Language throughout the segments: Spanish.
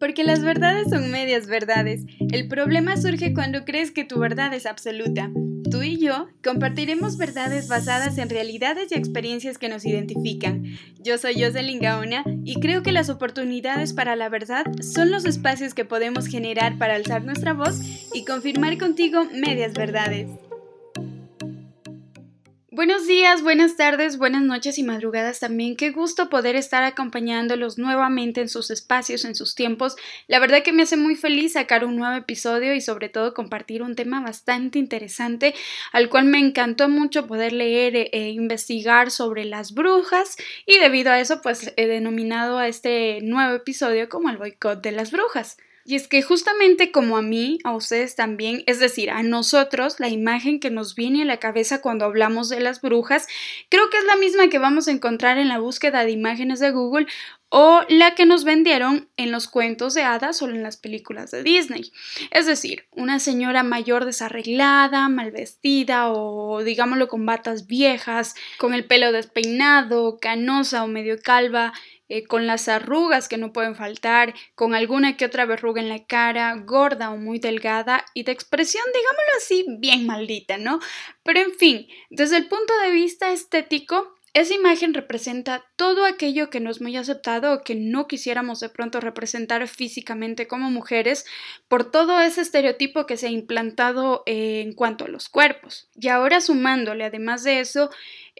Porque las verdades son medias verdades. El problema surge cuando crees que tu verdad es absoluta. Tú y yo compartiremos verdades basadas en realidades y experiencias que nos identifican. Yo soy Jocelyn Gaona y creo que las oportunidades para la verdad son los espacios que podemos generar para alzar nuestra voz y confirmar contigo medias verdades. Buenos días, buenas tardes, buenas noches y madrugadas también. Qué gusto poder estar acompañándolos nuevamente en sus espacios, en sus tiempos. La verdad que me hace muy feliz sacar un nuevo episodio y sobre todo compartir un tema bastante interesante al cual me encantó mucho poder leer e, e investigar sobre las brujas y debido a eso pues he denominado a este nuevo episodio como el boicot de las brujas. Y es que justamente como a mí, a ustedes también, es decir, a nosotros, la imagen que nos viene a la cabeza cuando hablamos de las brujas, creo que es la misma que vamos a encontrar en la búsqueda de imágenes de Google o la que nos vendieron en los cuentos de hadas o en las películas de Disney. Es decir, una señora mayor desarreglada, mal vestida o digámoslo con batas viejas, con el pelo despeinado, canosa o medio calva, eh, con las arrugas que no pueden faltar, con alguna que otra verruga en la cara, gorda o muy delgada y de expresión, digámoslo así, bien maldita, ¿no? Pero en fin, desde el punto de vista estético, esa imagen representa todo aquello que no es muy aceptado o que no quisiéramos de pronto representar físicamente como mujeres por todo ese estereotipo que se ha implantado eh, en cuanto a los cuerpos. Y ahora sumándole además de eso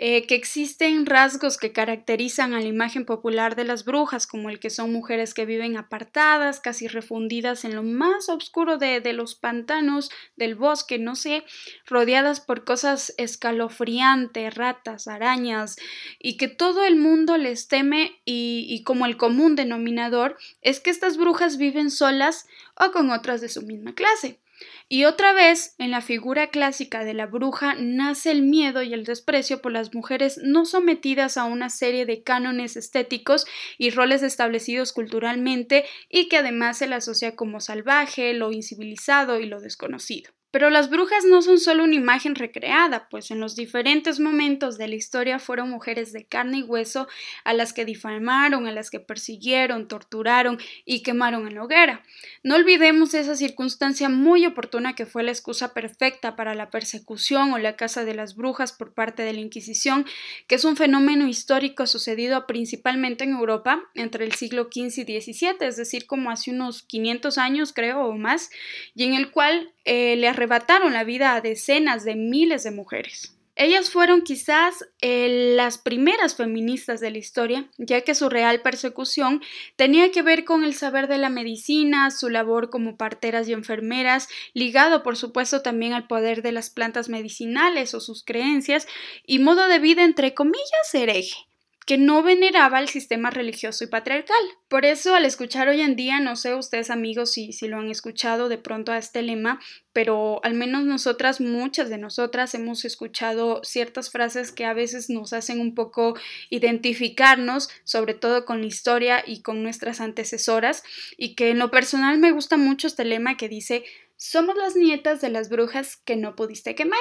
eh, que existen rasgos que caracterizan a la imagen popular de las brujas, como el que son mujeres que viven apartadas, casi refundidas en lo más oscuro de, los pantanos, del bosque, no sé, rodeadas por cosas escalofriantes, ratas, arañas, y que todo el mundo les teme y, y como el común denominador es que estas brujas viven solas o con otras de su misma clase. Y otra vez, en la figura clásica de la bruja nace el miedo y el desprecio por las mujeres no sometidas a una serie de cánones estéticos y roles establecidos culturalmente y que además se le asocia como salvaje, lo incivilizado y lo desconocido. Pero las brujas no son solo una imagen recreada, pues en los diferentes momentos de la historia fueron mujeres de carne y hueso a las que difamaron, a las que persiguieron, torturaron y quemaron en la hoguera. No olvidemos esa circunstancia muy oportuna que fue la excusa perfecta para la persecución o la caza de las brujas por parte de la Inquisición, que es un fenómeno histórico sucedido principalmente en Europa entre el siglo XV y XVII, es decir, como hace unos 500 años creo o más, y en el cual eh, le arrebataron la vida a decenas de miles de mujeres. Ellas fueron quizás eh, las primeras feministas de la historia, ya que su real persecución tenía que ver con el saber de la medicina, su labor como parteras y enfermeras, ligado por supuesto también al poder de las plantas medicinales o sus creencias, y modo de vida entre comillas hereje que no veneraba el sistema religioso y patriarcal. Por eso, al escuchar hoy en día, no sé ustedes amigos si, si lo han escuchado de pronto a este lema, pero al menos nosotras, muchas de nosotras, hemos escuchado ciertas frases que a veces nos hacen un poco identificarnos, sobre todo con la historia y con nuestras antecesoras, y que en lo personal me gusta mucho este lema que dice somos las nietas de las brujas que no pudiste quemar.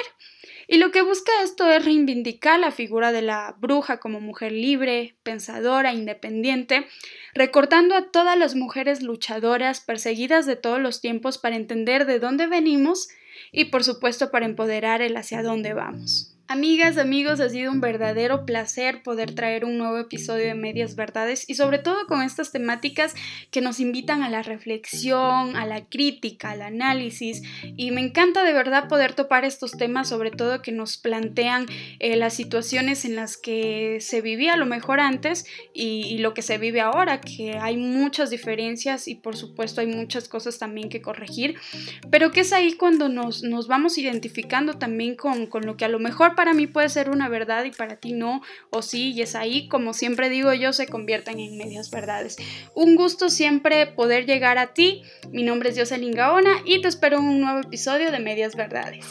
Y lo que busca esto es reivindicar la figura de la bruja como mujer libre, pensadora, independiente, recordando a todas las mujeres luchadoras perseguidas de todos los tiempos para entender de dónde venimos y por supuesto para empoderar el hacia dónde vamos. Amigas, amigos, ha sido un verdadero placer poder traer un nuevo episodio de Medias Verdades y sobre todo con estas temáticas que nos invitan a la reflexión, a la crítica, al análisis. Y me encanta de verdad poder topar estos temas, sobre todo que nos plantean eh, las situaciones en las que se vivía a lo mejor antes y, lo que se vive ahora, que hay muchas diferencias y por supuesto hay muchas cosas también que corregir, pero que es ahí cuando nos, nos vamos identificando también con, con lo que a lo mejor para mí puede ser una verdad y para ti no, o sí, y es ahí, como siempre digo yo, se convierten en medias verdades. Un gusto siempre poder llegar a ti. Mi nombre es Jocelyn Gaona y te espero en un nuevo episodio de Medias Verdades.